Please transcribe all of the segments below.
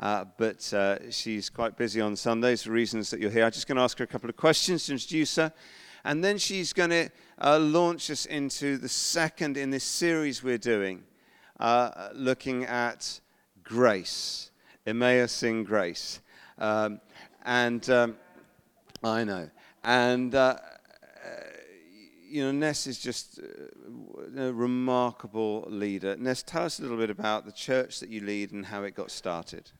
uh, but uh, she's quite busy on Sundays for reasons that you'll hear. I'm just going to ask her a couple of questions to introduce her. And then she's going to uh, launch us into the second in this series we're doing, uh, looking at grace, Emmaus in grace. Um, and um, I know. And, uh, you know, Ness is just a remarkable leader. Ness, tell us a little bit about the church that you lead and how it got started.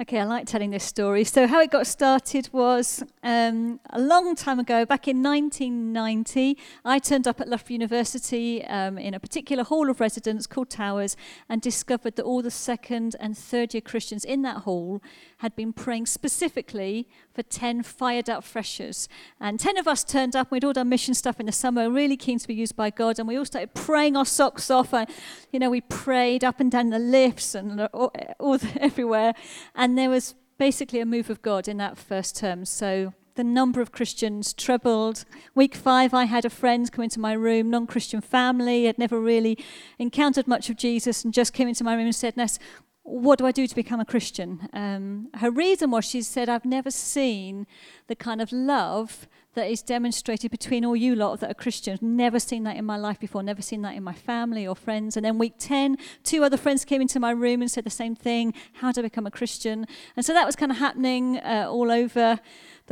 Okay, I like telling this story. So, how it got started was um, a long time ago, back in 1990. I turned up at Loughborough University um, in a particular hall of residence called Towers and discovered that all the second and third year Christians in that hall had been praying specifically for 10 fired up freshers. And 10 of us turned up. We'd all done mission stuff in the summer, really keen to be used by God. And we all started praying our socks off. And, you know, we prayed up and down the lifts and all, all everywhere. And there was basically a move of God in that first term. So the number of Christians trebled. Week five, I had a friend come into my room, non Christian family, had never really encountered much of Jesus, and just came into my room and said, Ness, what do I do to become a Christian? Um, her reason was she said, I've never seen the kind of love that is demonstrated between all you lot that are Christians. Never seen that in my life before, never seen that in my family or friends. And then week 10, two other friends came into my room and said the same thing How to become a Christian? And so that was kind of happening uh, all over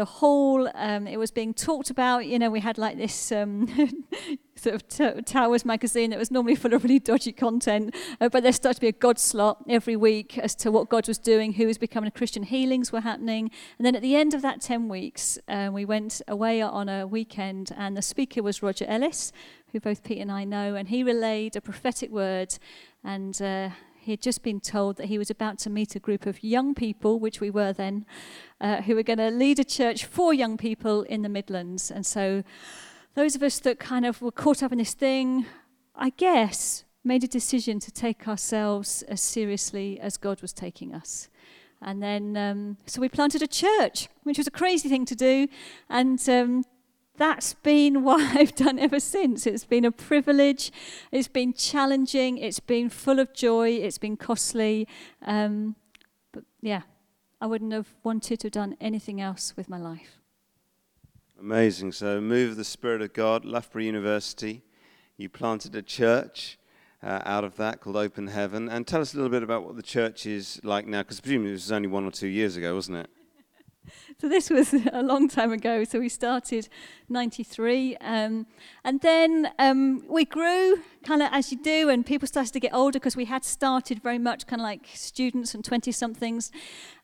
the hall. Um, it was being talked about. You know, we had like this um, sort of t- Towers magazine that was normally full of really dodgy content, uh, but there started to be a God slot every week as to what God was doing, who was becoming a Christian. Healings were happening. And then at the end of that 10 weeks, uh, we went away on a weekend, and the speaker was Roger Ellis, who both Pete and I know, and he relayed a prophetic word. And uh, he had just been told that he was about to meet a group of young people, which we were then, uh, who were going to lead a church for young people in the Midlands. And so, those of us that kind of were caught up in this thing, I guess, made a decision to take ourselves as seriously as God was taking us. And then, um, so we planted a church, which was a crazy thing to do. And um, that's been what I've done ever since. It's been a privilege, it's been challenging, it's been full of joy, it's been costly. Um, but yeah, I wouldn't have wanted to have done anything else with my life. Amazing. So, move of the Spirit of God, Loughborough University. You planted a church uh, out of that called Open Heaven. And tell us a little bit about what the church is like now, because presumably this was only one or two years ago, wasn't it? So this was a long time ago. So we started 93. Um, and then um, we grew kind of as you do, and people started to get older because we had started very much kind of like students and 20 somethings.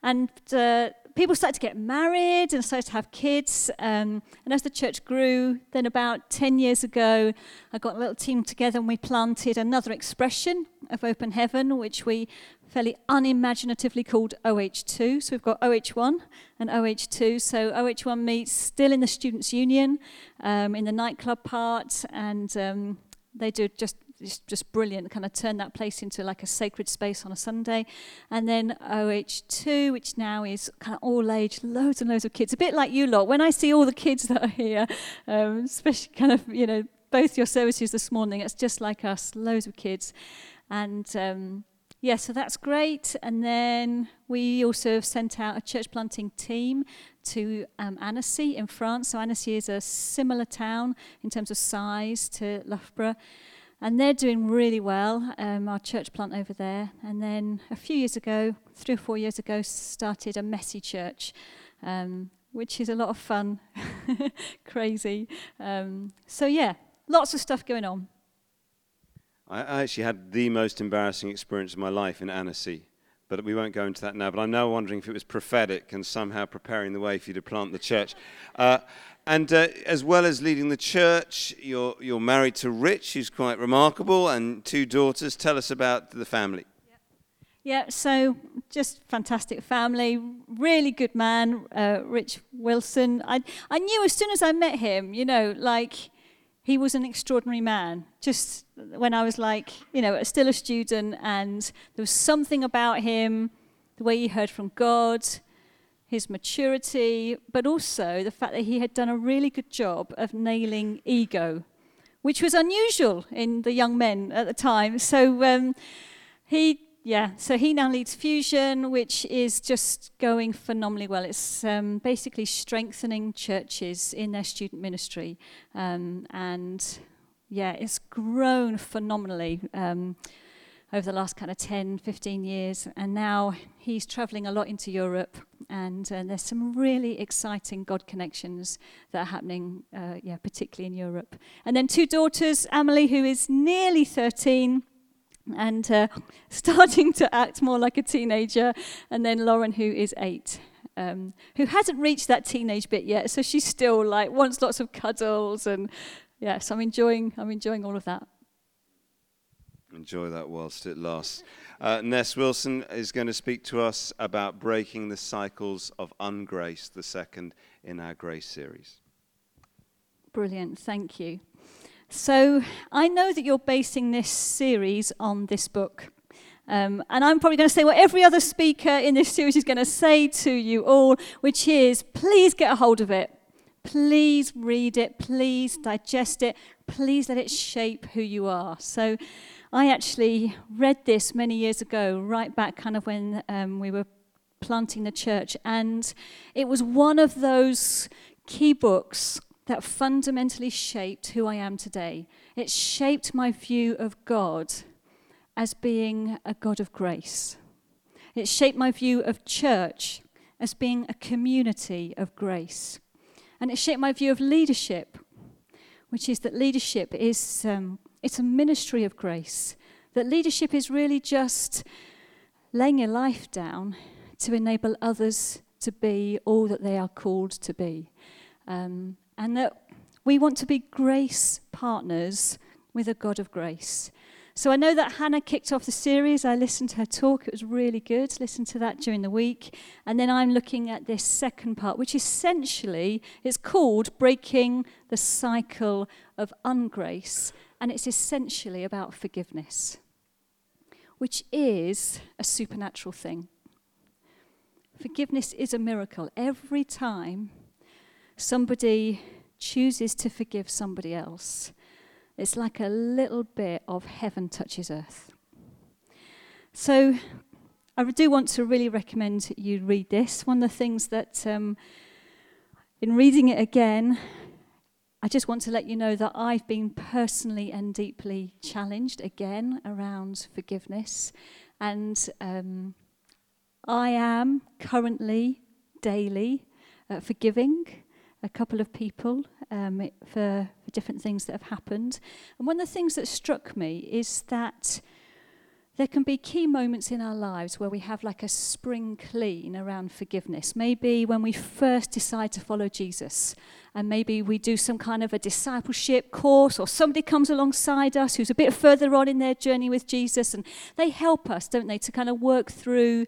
And uh, people started to get married and started to have kids. Um, and as the church grew, then about 10 years ago, I got a little team together and we planted another expression of open heaven, which we fairly unimaginatively called OH2. So we've got OH1 and OH2. So OH1 meets still in the Students' Union, um, in the nightclub part, and um, they do just it's just brilliant, kind of turn that place into like a sacred space on a Sunday. And then OH2, which now is kind of all age, loads and loads of kids, a bit like you lot. When I see all the kids that are here, um, especially kind of, you know, both your services this morning, it's just like us, loads of kids. And um, yeah, so that's great. And then we also have sent out a church planting team to um, Annecy in France. So Annecy is a similar town in terms of size to Loughborough. And they're doing really well, um, our church plant over there. And then a few years ago, three or four years ago, started a messy church, um, which is a lot of fun, crazy. Um, so, yeah, lots of stuff going on. I actually had the most embarrassing experience of my life in Annecy, but we won't go into that now. But I'm now wondering if it was prophetic and somehow preparing the way for you to plant the church. Uh, and uh, as well as leading the church, you're, you're married to Rich, who's quite remarkable, and two daughters. Tell us about the family. Yeah, so just fantastic family, really good man, uh, Rich Wilson. I, I knew as soon as I met him, you know, like he was an extraordinary man. Just when I was like, you know, still a student, and there was something about him, the way he heard from God, his maturity, but also the fact that he had done a really good job of nailing ego, which was unusual in the young men at the time. So um, he yeah, so he now leads Fusion, which is just going phenomenally well. It's um, basically strengthening churches in their student ministry. Um, and yeah, it's grown phenomenally um, over the last kind of 10, 15 years. And now he's traveling a lot into Europe. And uh, there's some really exciting God connections that are happening, uh, yeah, particularly in Europe. And then two daughters, Emily, who is nearly 13 and uh, starting to act more like a teenager, and then Lauren, who is eight, um, who hasn't reached that teenage bit yet, so she's still like wants lots of cuddles, and yes, I'm enjoying, I'm enjoying all of that. Enjoy that whilst it lasts. Uh, Ness Wilson is going to speak to us about breaking the cycles of ungrace, the second in our grace series. Brilliant, thank you. So I know that you're basing this series on this book. Um, and I'm probably going to say what every other speaker in this series is going to say to you all, which is please get a hold of it. Please read it. Please digest it. Please let it shape who you are. So I actually read this many years ago, right back kind of when um, we were planting the church. And it was one of those key books that fundamentally shaped who I am today. It shaped my view of God as being a God of grace. It shaped my view of church as being a community of grace. And it shaped my view of leadership, which is that leadership is um, it's a ministry of grace. That leadership is really just laying your life down to enable others to be all that they are called to be. Um, and that we want to be grace partners with a God of grace. So I know that Hannah kicked off the series. I listened to her talk. It was really good. Listen to that during the week. And then I'm looking at this second part, which essentially is called Breaking the Cycle of Ungrace. And it's essentially about forgiveness, which is a supernatural thing. Forgiveness is a miracle. Every time somebody chooses to forgive somebody else, it's like a little bit of heaven touches earth. So I do want to really recommend you read this. One of the things that, um, in reading it again, I just want to let you know that I've been personally and deeply challenged again around forgiveness. And um, I am currently daily uh, forgiving a couple of people um, for, for different things that have happened. And one of the things that struck me is that there can be key moments in our lives where we have like a spring clean around forgiveness. Maybe when we first decide to follow Jesus, and maybe we do some kind of a discipleship course, or somebody comes alongside us who's a bit further on in their journey with Jesus, and they help us, don't they, to kind of work through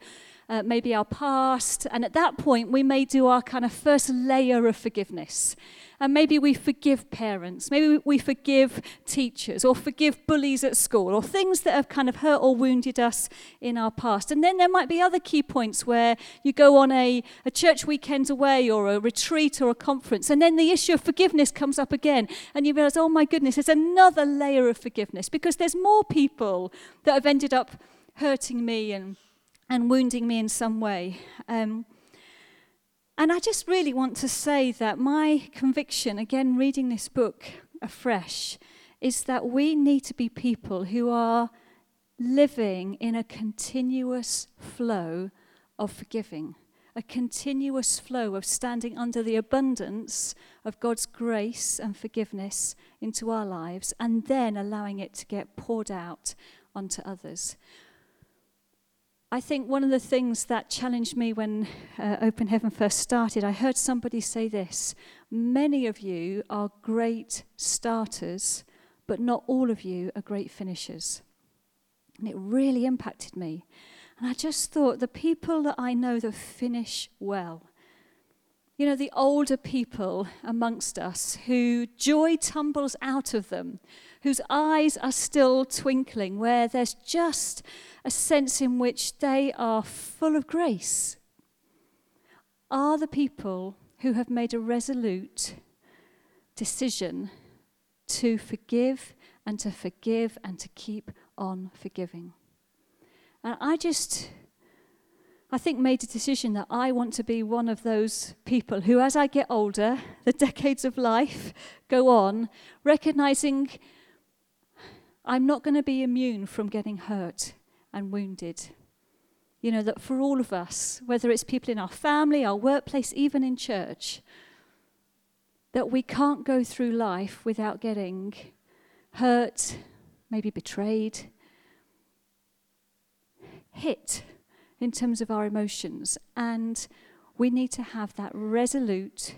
uh, maybe our past. And at that point, we may do our kind of first layer of forgiveness. And maybe we forgive parents, maybe we forgive teachers, or forgive bullies at school, or things that have kind of hurt or wounded us in our past. And then there might be other key points where you go on a, a church weekend away, or a retreat, or a conference, and then the issue of forgiveness comes up again. And you realize, oh my goodness, there's another layer of forgiveness because there's more people that have ended up hurting me and and wounding me in some way. Um, and I just really want to say that my conviction, again, reading this book afresh, is that we need to be people who are living in a continuous flow of forgiving, a continuous flow of standing under the abundance of God's grace and forgiveness into our lives, and then allowing it to get poured out onto others. I think one of the things that challenged me when uh, Open Heaven first started, I heard somebody say this Many of you are great starters, but not all of you are great finishers. And it really impacted me. And I just thought the people that I know that finish well, you know, the older people amongst us who joy tumbles out of them, whose eyes are still twinkling, where there's just a sense in which they are full of grace, are the people who have made a resolute decision to forgive and to forgive and to keep on forgiving. And I just, I think, made a decision that I want to be one of those people who, as I get older, the decades of life go on, recognizing I'm not going to be immune from getting hurt and wounded. You know, that for all of us, whether it's people in our family, our workplace, even in church, that we can't go through life without getting hurt, maybe betrayed, hit in terms of our emotions. And we need to have that resolute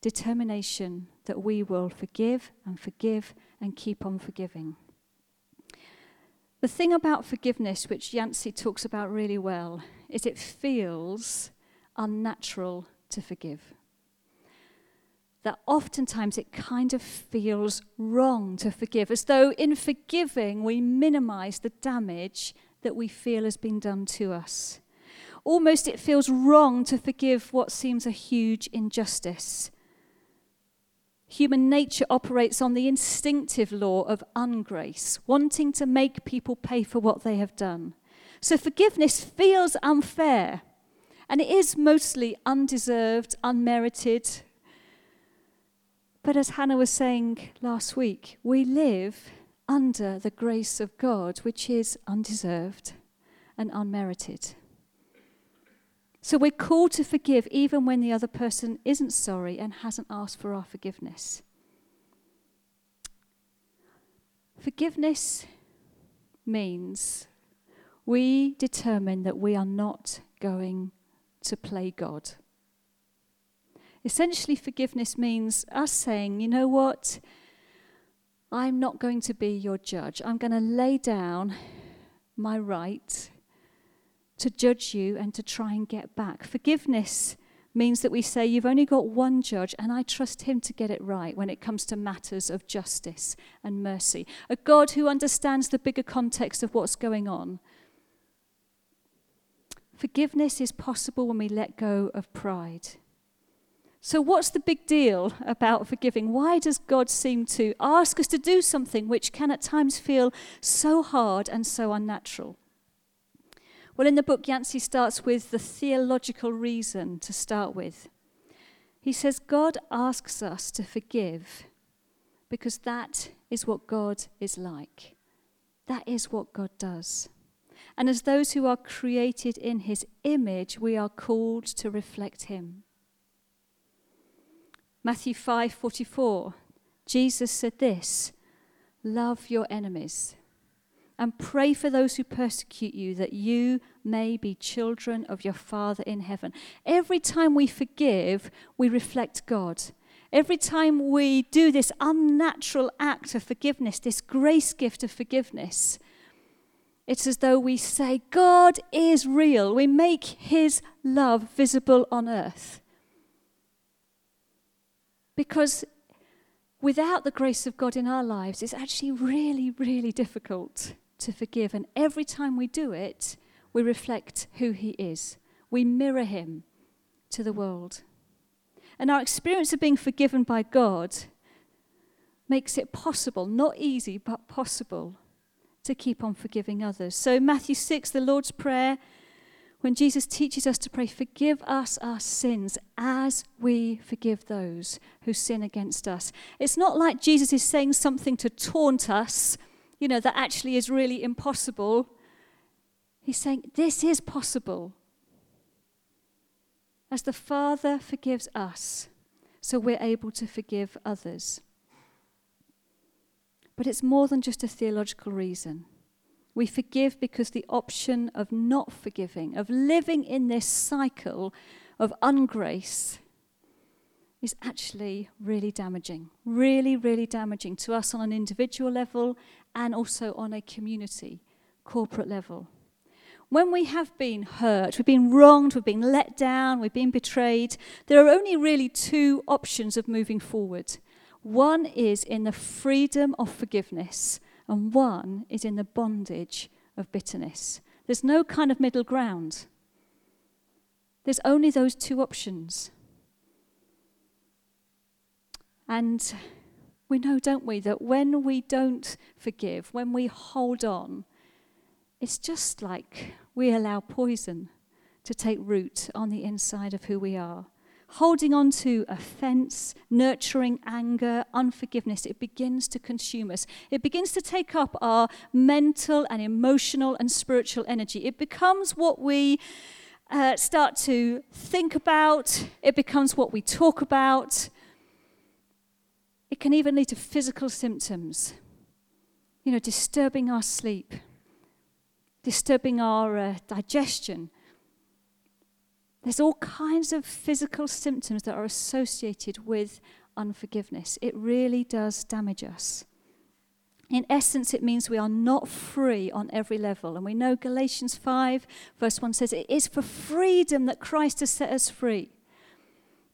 determination that we will forgive and forgive and keep on forgiving. The thing about forgiveness, which Yancey talks about really well, is it feels unnatural to forgive. That oftentimes it kind of feels wrong to forgive, as though in forgiving we minimize the damage that we feel has been done to us. Almost it feels wrong to forgive what seems a huge injustice. Human nature operates on the instinctive law of ungrace, wanting to make people pay for what they have done. So forgiveness feels unfair, and it is mostly undeserved, unmerited. But as Hannah was saying last week, we live under the grace of God, which is undeserved and unmerited. So we're called to forgive even when the other person isn't sorry and hasn't asked for our forgiveness. Forgiveness means we determine that we are not going to play God. Essentially, forgiveness means us saying, you know what? I'm not going to be your judge. I'm going to lay down my right to judge you and to try and get back. Forgiveness means that we say, You've only got one judge, and I trust him to get it right when it comes to matters of justice and mercy. A God who understands the bigger context of what's going on. Forgiveness is possible when we let go of pride. So, what's the big deal about forgiving? Why does God seem to ask us to do something which can at times feel so hard and so unnatural? Well, in the book, Yancey starts with the theological reason to start with. He says, God asks us to forgive because that is what God is like. That is what God does. And as those who are created in his image, we are called to reflect him. Matthew 5:44 Jesus said this, love your enemies and pray for those who persecute you, that you may be children of your Father in heaven. Every time we forgive, we reflect God. Every time we do this unnatural act of forgiveness, this grace gift of forgiveness, it's as though we say, God is real. We make his love visible on earth. Because without the grace of God in our lives, it's actually really, really difficult to forgive. And every time we do it, we reflect who He is. We mirror Him to the world. And our experience of being forgiven by God makes it possible, not easy, but possible, to keep on forgiving others. So, Matthew 6, the Lord's Prayer, when Jesus teaches us to pray, Forgive us our sins as we forgive those who sin against us. It's not like Jesus is saying something to taunt us you know, that actually is really impossible. He's saying, This is possible. As the Father forgives us, so we're able to forgive others. But it's more than just a theological reason. We forgive because the option of not forgiving, of living in this cycle of ungrace, is actually really damaging. Really, really damaging to us on an individual level and also on a community, corporate level. When we have been hurt, we've been wronged, we've been let down, we've been betrayed, there are only really two options of moving forward. One is in the freedom of forgiveness, and one is in the bondage of bitterness. There's no kind of middle ground. There's only those two options. And we know, don't we, that when we don't forgive, when we hold on, it's just like we allow poison to take root on the inside of who we are. Holding on to offense, nurturing anger, unforgiveness, it begins to consume us. It begins to take up our mental and emotional and spiritual energy. It becomes what we uh, start to think about, it becomes what we talk about. It can even lead to physical symptoms, you know, disturbing our sleep, disturbing our uh, digestion, there's all kinds of physical symptoms that are associated with unforgiveness. It really does damage us. In essence, it means we are not free on every level. And we know Galatians 5, verse 1 says, It is for freedom that Christ has set us free.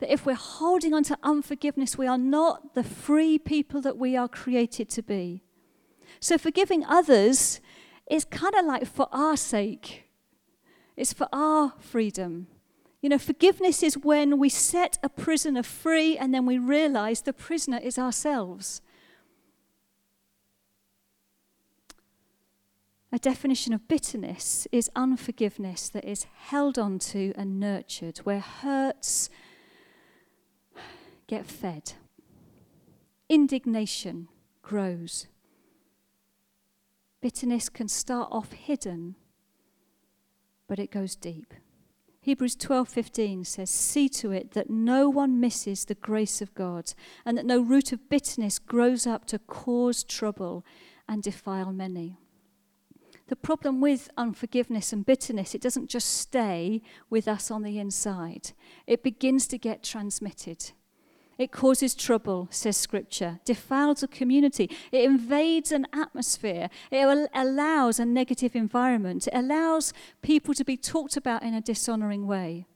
That if we're holding on to unforgiveness, we are not the free people that we are created to be. So, forgiving others is kind of like for our sake, it's for our freedom. You know, forgiveness is when we set a prisoner free and then we realize the prisoner is ourselves. A definition of bitterness is unforgiveness that is held onto and nurtured, where hurts get fed, indignation grows. Bitterness can start off hidden, but it goes deep. Hebrews 12:15 says, "See to it that no one misses the grace of God, and that no root of bitterness grows up to cause trouble and defile many." The problem with unforgiveness and bitterness, it doesn't just stay with us on the inside. It begins to get transmitted. It causes trouble, says Scripture, defiles a community, it invades an atmosphere, it allows a negative environment, it allows people to be talked about in a dishonoring way.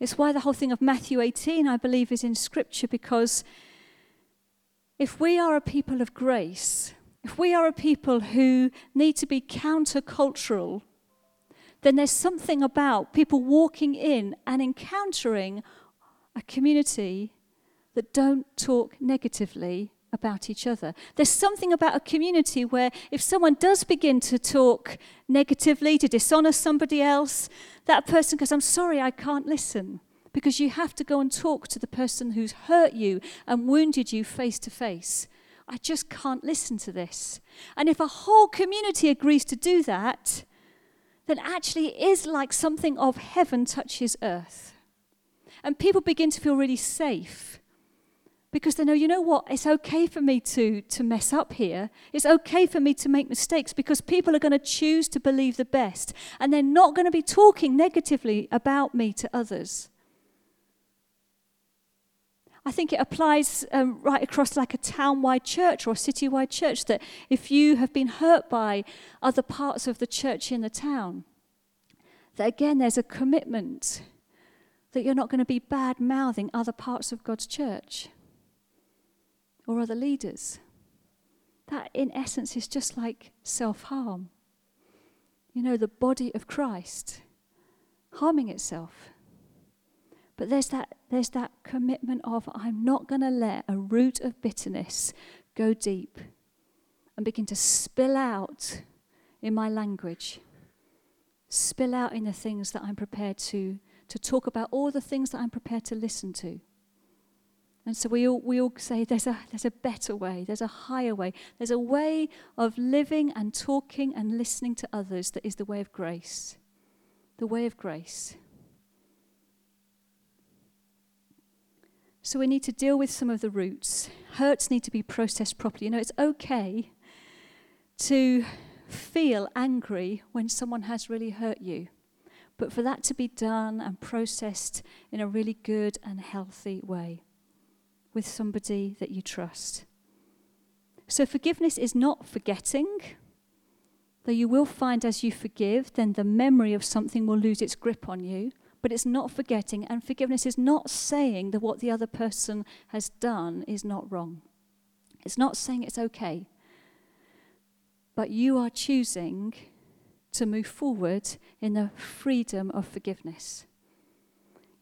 It's why the whole thing of Matthew 18, I believe, is in Scripture because if we are a people of grace, if we are a people who need to be countercultural, then there's something about people walking in and encountering a community that don't talk negatively about each other. There's something about a community where if someone does begin to talk negatively, to dishonor somebody else, that person goes, I'm sorry, I can't listen. Because you have to go and talk to the person who's hurt you and wounded you face to face. I just can't listen to this. And if a whole community agrees to do that, then actually it is like something of heaven touches earth. And people begin to feel really safe because they know, you know what, it's okay for me to, to mess up here. It's okay for me to make mistakes because people are going to choose to believe the best and they're not going to be talking negatively about me to others. I think it applies um, right across like a town wide church or a city wide church that if you have been hurt by other parts of the church in the town, that again there's a commitment that you're not going to be bad mouthing other parts of God's church or other leaders. That, in essence, is just like self harm. You know, the body of Christ harming itself. But there's that, there's that commitment of, I'm not going to let a root of bitterness go deep and begin to spill out in my language, spill out in the things that I'm prepared to, to talk about, all the things that I'm prepared to listen to. And so we all, we all say there's a, there's a better way, there's a higher way, there's a way of living and talking and listening to others that is the way of grace. The way of grace. So we need to deal with some of the roots. Hurts need to be processed properly. You know, it's okay to feel angry when someone has really hurt you. But for that to be done and processed in a really good and healthy way with somebody that you trust. So, forgiveness is not forgetting, though you will find as you forgive, then the memory of something will lose its grip on you. But it's not forgetting, and forgiveness is not saying that what the other person has done is not wrong. It's not saying it's okay. But you are choosing to move forward in the freedom of forgiveness.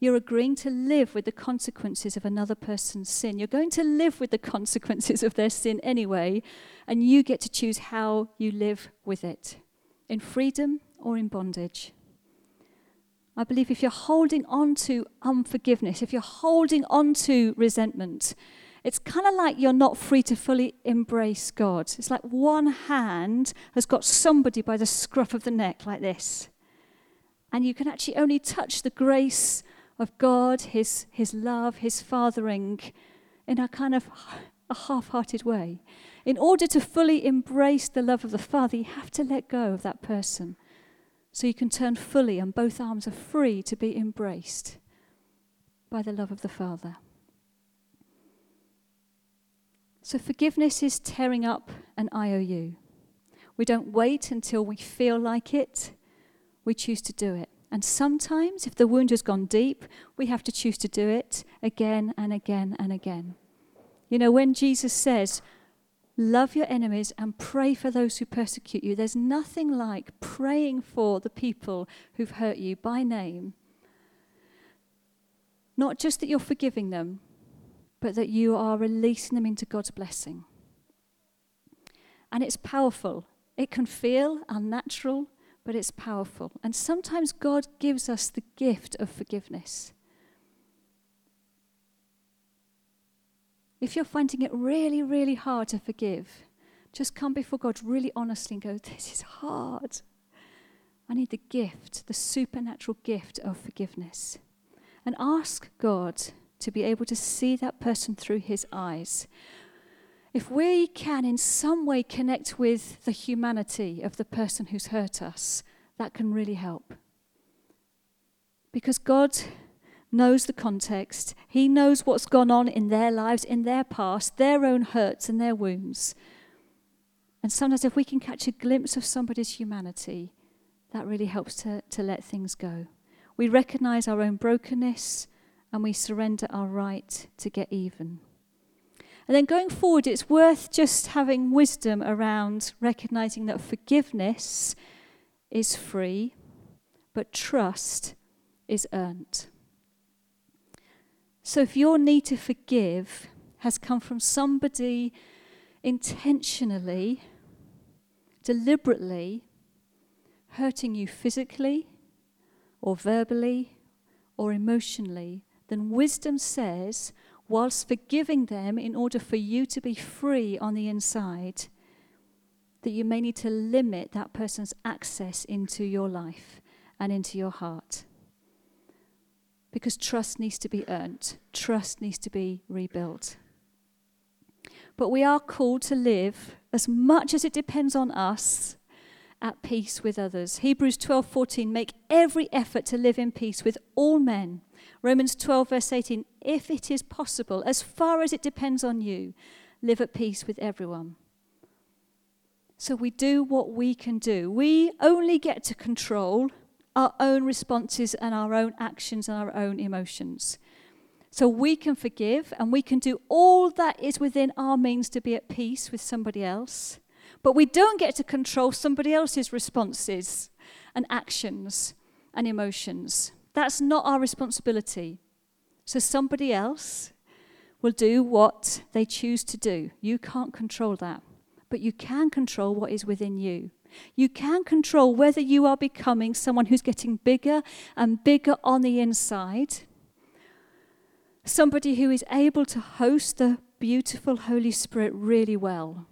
You're agreeing to live with the consequences of another person's sin. You're going to live with the consequences of their sin anyway, and you get to choose how you live with it in freedom or in bondage. I believe if you're holding on to unforgiveness, if you're holding on to resentment, it's kind of like you're not free to fully embrace God. It's like one hand has got somebody by the scruff of the neck, like this. And you can actually only touch the grace of God, His, His love, His fathering, in a kind of a half hearted way. In order to fully embrace the love of the Father, you have to let go of that person. So you can turn fully, and both arms are free to be embraced by the love of the Father. So forgiveness is tearing up an IOU. We don't wait until we feel like it, we choose to do it. And sometimes, if the wound has gone deep, we have to choose to do it again and again and again. You know, when Jesus says, Love your enemies and pray for those who persecute you, there's nothing like praying for the people who've hurt you by name. Not just that you're forgiving them, but that you are releasing them into God's blessing. And it's powerful. It can feel unnatural, but it's powerful. And sometimes God gives us the gift of forgiveness. If you're finding it really, really hard to forgive, just come before God really honestly and go, This is hard. I need the gift, the supernatural gift of forgiveness. And ask God to be able to see that person through his eyes. If we can in some way connect with the humanity of the person who's hurt us, that can really help. Because God knows the context, He knows what's gone on in their lives, in their past, their own hurts and their wounds. And sometimes, if we can catch a glimpse of somebody's humanity, that really helps to, to let things go. We recognize our own brokenness and we surrender our right to get even. And then going forward, it's worth just having wisdom around recognizing that forgiveness is free, but trust is earned. So if your need to forgive has come from somebody intentionally, deliberately hurting you physically or verbally or emotionally, then wisdom says, whilst forgiving them in order for you to be free on the inside, that you may need to limit that person's access into your life and into your heart. Because trust needs to be earned, trust needs to be rebuilt. But we are called to live as much as it depends on us at peace with others. Hebrews 12:14 make every effort to live in peace with all men Romans 12, verse 18 if it is possible, as far as it depends on you, live at peace with everyone. So we do what we can do. We only get to control our own responses and our own actions and our own emotions. So we can forgive and we can do all that is within our means to be at peace with somebody else. But we don't get to control somebody else's responses and actions and emotions. That's not our responsibility. So somebody else will do what they choose to do. You can't control that. But you can control what is within you. You can control whether you are becoming someone who's getting bigger and bigger on the inside, somebody who is able to host the beautiful Holy Spirit really well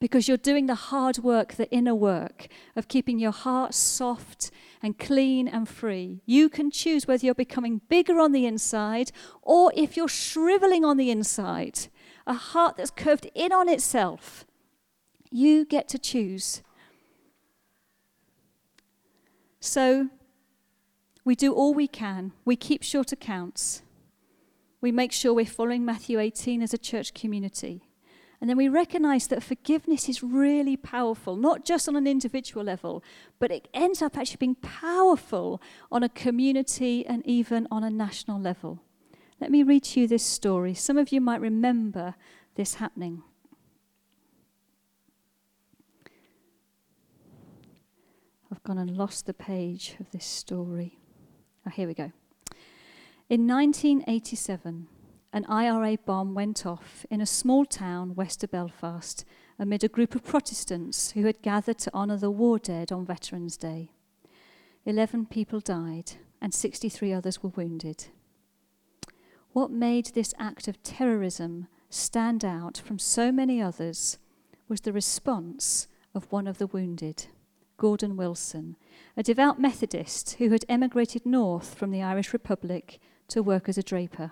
because you're doing the hard work, the inner work of keeping your heart soft and clean and free. You can choose whether you're becoming bigger on the inside or if you're shriveling on the inside, a heart that's curved in on itself. You get to choose. So, we do all we can. We keep short accounts. We make sure we're following Matthew 18 as a church community. And then we recognize that forgiveness is really powerful, not just on an individual level, but it ends up actually being powerful on a community and even on a national level. Let me read to you this story. Some of you might remember this happening. I've gone and lost the page of this story. Oh, here we go. In 1987, an IRA bomb went off in a small town west of Belfast amid a group of Protestants who had gathered to honour the war dead on Veterans Day. Eleven people died, and 63 others were wounded. What made this act of terrorism stand out from so many others was the response of one of the wounded, Gordon Wilson, a devout Methodist who had emigrated north from the Irish Republic to work as a draper.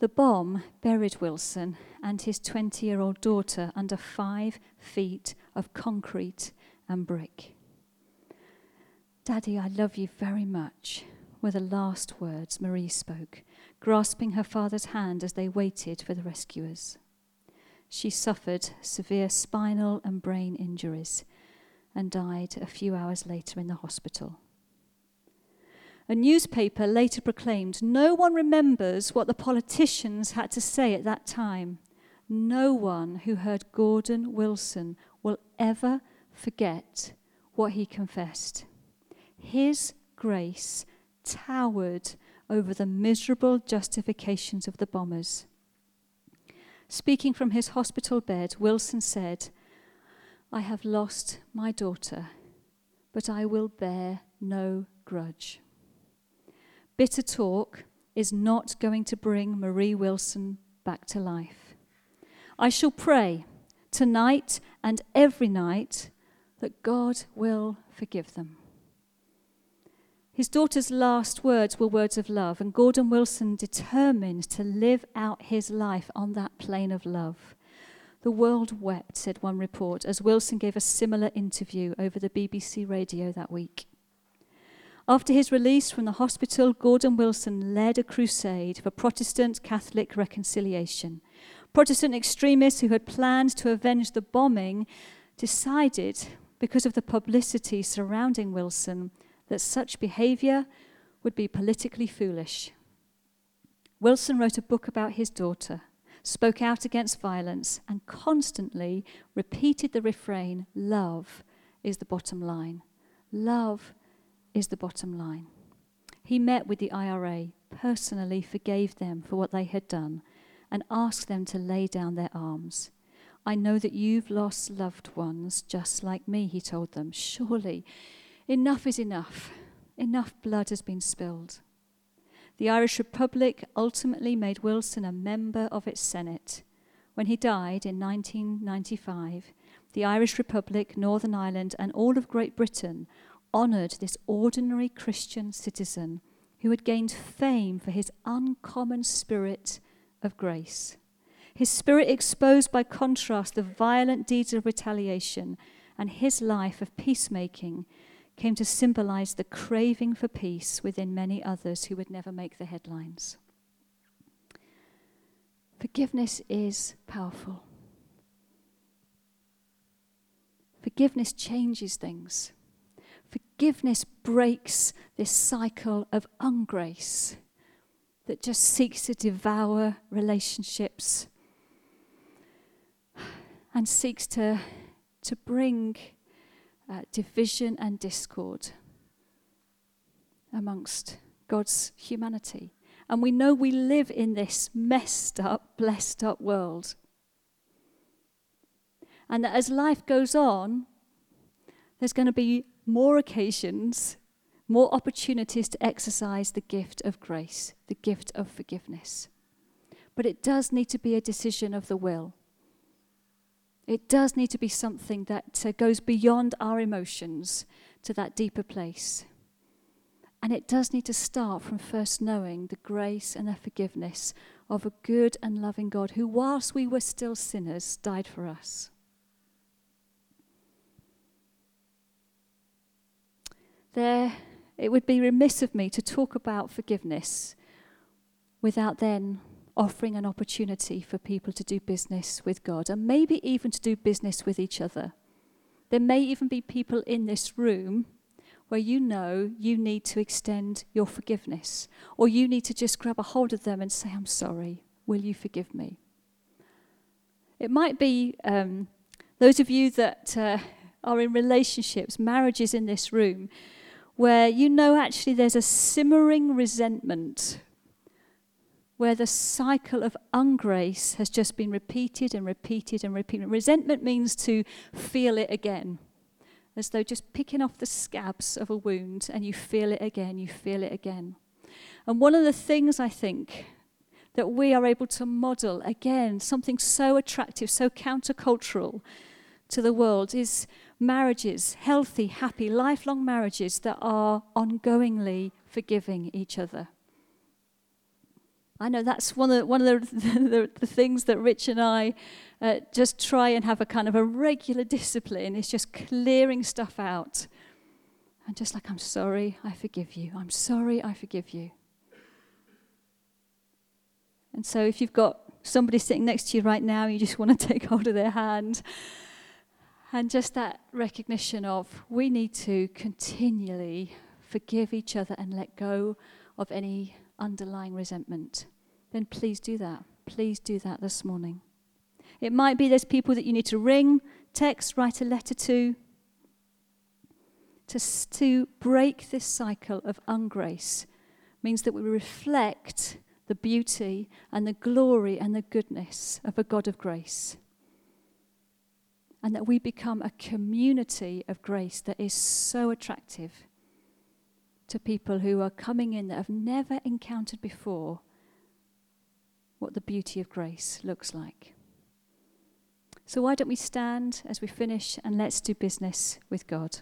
The bomb buried Wilson and his 20 year old daughter under five feet of concrete and brick. Daddy, I love you very much, were the last words Marie spoke, grasping her father's hand as they waited for the rescuers. She suffered severe spinal and brain injuries and died a few hours later in the hospital. A newspaper later proclaimed no one remembers what the politicians had to say at that time. No one who heard Gordon Wilson will ever forget what he confessed. His grace towered over the miserable justifications of the bombers. Speaking from his hospital bed, Wilson said, I have lost my daughter, but I will bear no grudge. Bitter talk is not going to bring Marie Wilson back to life. I shall pray tonight and every night that God will forgive them. His daughter's last words were words of love, and Gordon Wilson determined to live out his life on that plane of love. The world wept, said one report, as Wilson gave a similar interview over the BBC radio that week. After his release from the hospital, Gordon Wilson led a crusade for Protestant Catholic reconciliation. Protestant extremists who had planned to avenge the bombing decided, because of the publicity surrounding Wilson, that such behavior would be politically foolish. Wilson wrote a book about his daughter, spoke out against violence, and constantly repeated the refrain love is the bottom line. Love is the bottom line. He met with the IRA, personally forgave them for what they had done, and asked them to lay down their arms. I know that you've lost loved ones just like me, he told them. Surely, enough is enough. Enough blood has been spilled. The Irish Republic ultimately made Wilson a member of its Senate. When he died in 1995, the Irish Republic, Northern Ireland, and all of Great Britain honoured this ordinary Christian citizen who had gained fame for his uncommon spirit of grace. His spirit exposed by contrast the violent deeds of retaliation, and his life of peacemaking came to symbolize the craving for peace within many others who would never make the headlines. Forgiveness is powerful. Forgiveness changes things. Forgiveness breaks this cycle of ungrace that just seeks to devour relationships and seeks to, to bring uh, division and discord amongst God's humanity. And we know we live in this messed up, blessed up world. And that as life goes on, there's going to be more occasions, more opportunities to exercise the gift of grace, the gift of forgiveness. But it does need to be a decision of the will. It does need to be something that uh, goes beyond our emotions to that deeper place. And it does need to start from first knowing the grace and the forgiveness of a good and loving God who, whilst we were still sinners, died for us. There, it would be remiss of me to talk about forgiveness without then offering an opportunity for people to do business with God and maybe even to do business with each other. There may even be people in this room where you know you need to extend your forgiveness, or you need to just grab a hold of them and say, I'm sorry, will you forgive me? It might be um, those of you that uh, are in relationships, marriages in this room, where you know actually there's a simmering resentment where the cycle of ungrace has just been repeated and repeated and repeated. Resentment means to feel it again, as though just picking off the scabs of a wound and you feel it again, you feel it again. And one of the things I think that we are able to model, again, something so attractive, so countercultural to the world, is marriages, healthy, happy, lifelong marriages that are ongoingly forgiving each other. I know that's one of the, one of the, the, the things that Rich and I uh, just try and have a kind of a regular discipline is just clearing stuff out. And just like, I'm sorry, I forgive you. I'm sorry, I forgive you. And so if you've got somebody sitting next to you right now, you just want to take hold of their hand. And just that recognition of we need to continually forgive each other and let go of any underlying resentment, then please do that. Please do that this morning. It might be there's people that you need to ring, text, write a letter to. To, to break this cycle of ungrace means that we reflect the beauty and the glory and the goodness of a God of grace. And that we become a community of grace that is so attractive to people who are coming in that have never encountered before what the beauty of grace looks like. So, why don't we stand as we finish and let's do business with God?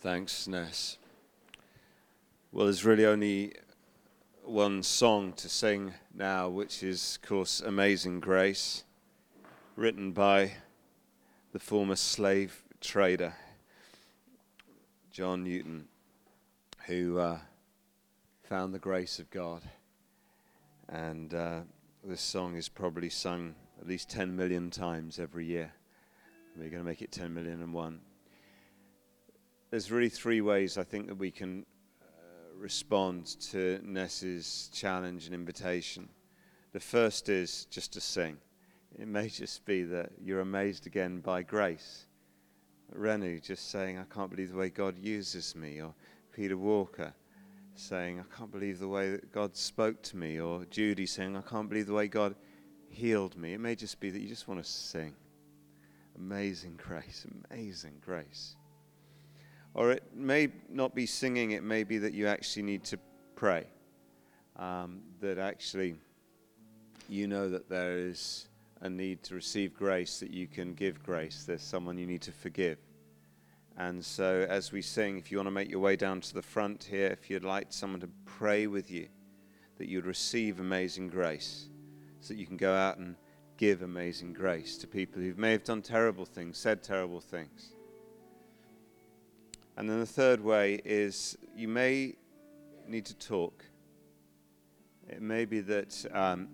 Thanks, Ness. Well, there's really only one song to sing now, which is, of course, Amazing Grace, written by the former slave trader, John Newton, who uh, found the grace of God. And uh, this song is probably sung at least 10 million times every year. We're going to make it 10 million and one. There's really three ways I think that we can respond to Ness's challenge and invitation. The first is just to sing. It may just be that you're amazed again by grace. Renu just saying, I can't believe the way God uses me, or Peter Walker saying, I can't believe the way that God spoke to me, or Judy saying, I can't believe the way God healed me. It may just be that you just want to sing. Amazing grace, amazing grace. Or it may not be singing, it may be that you actually need to pray. Um, that actually you know that there is a need to receive grace, that you can give grace. There's someone you need to forgive. And so, as we sing, if you want to make your way down to the front here, if you'd like someone to pray with you, that you'd receive amazing grace, so that you can go out and give amazing grace to people who may have done terrible things, said terrible things. And then the third way is you may need to talk. It may be that, um,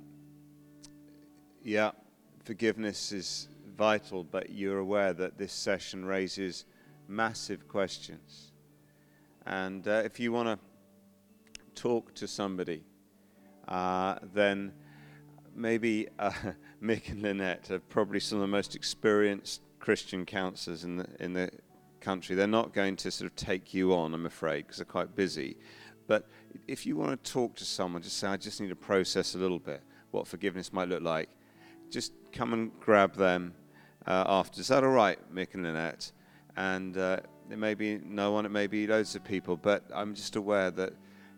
yeah, forgiveness is vital, but you're aware that this session raises massive questions. And uh, if you want to talk to somebody, uh, then maybe uh, Mick and Lynette are probably some of the most experienced Christian counselors in the, in the country. They're not going to sort of take you on, I'm afraid, because they're quite busy. But if you want to talk to someone, just say, I just need to process a little bit what forgiveness might look like just come and grab them uh, after. Is that all right, Mick and Lynette? And uh, there may be no one, it may be loads of people, but I'm just aware that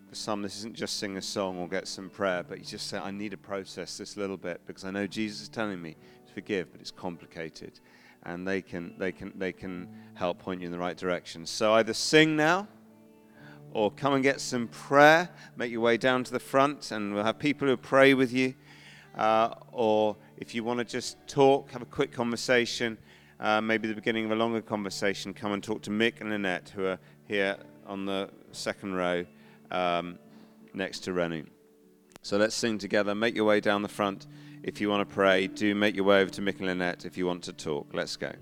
for some, this isn't just sing a song or get some prayer, but you just say, I need to process this a little bit because I know Jesus is telling me to forgive, but it's complicated. And they can, they can, they can help point you in the right direction. So either sing now or come and get some prayer. Make your way down to the front, and we'll have people who pray with you. Uh, or if you want to just talk, have a quick conversation, uh, maybe the beginning of a longer conversation, come and talk to Mick and Lynette, who are here on the second row um, next to Renu. So let's sing together. Make your way down the front if you want to pray. Do make your way over to Mick and Lynette if you want to talk. Let's go.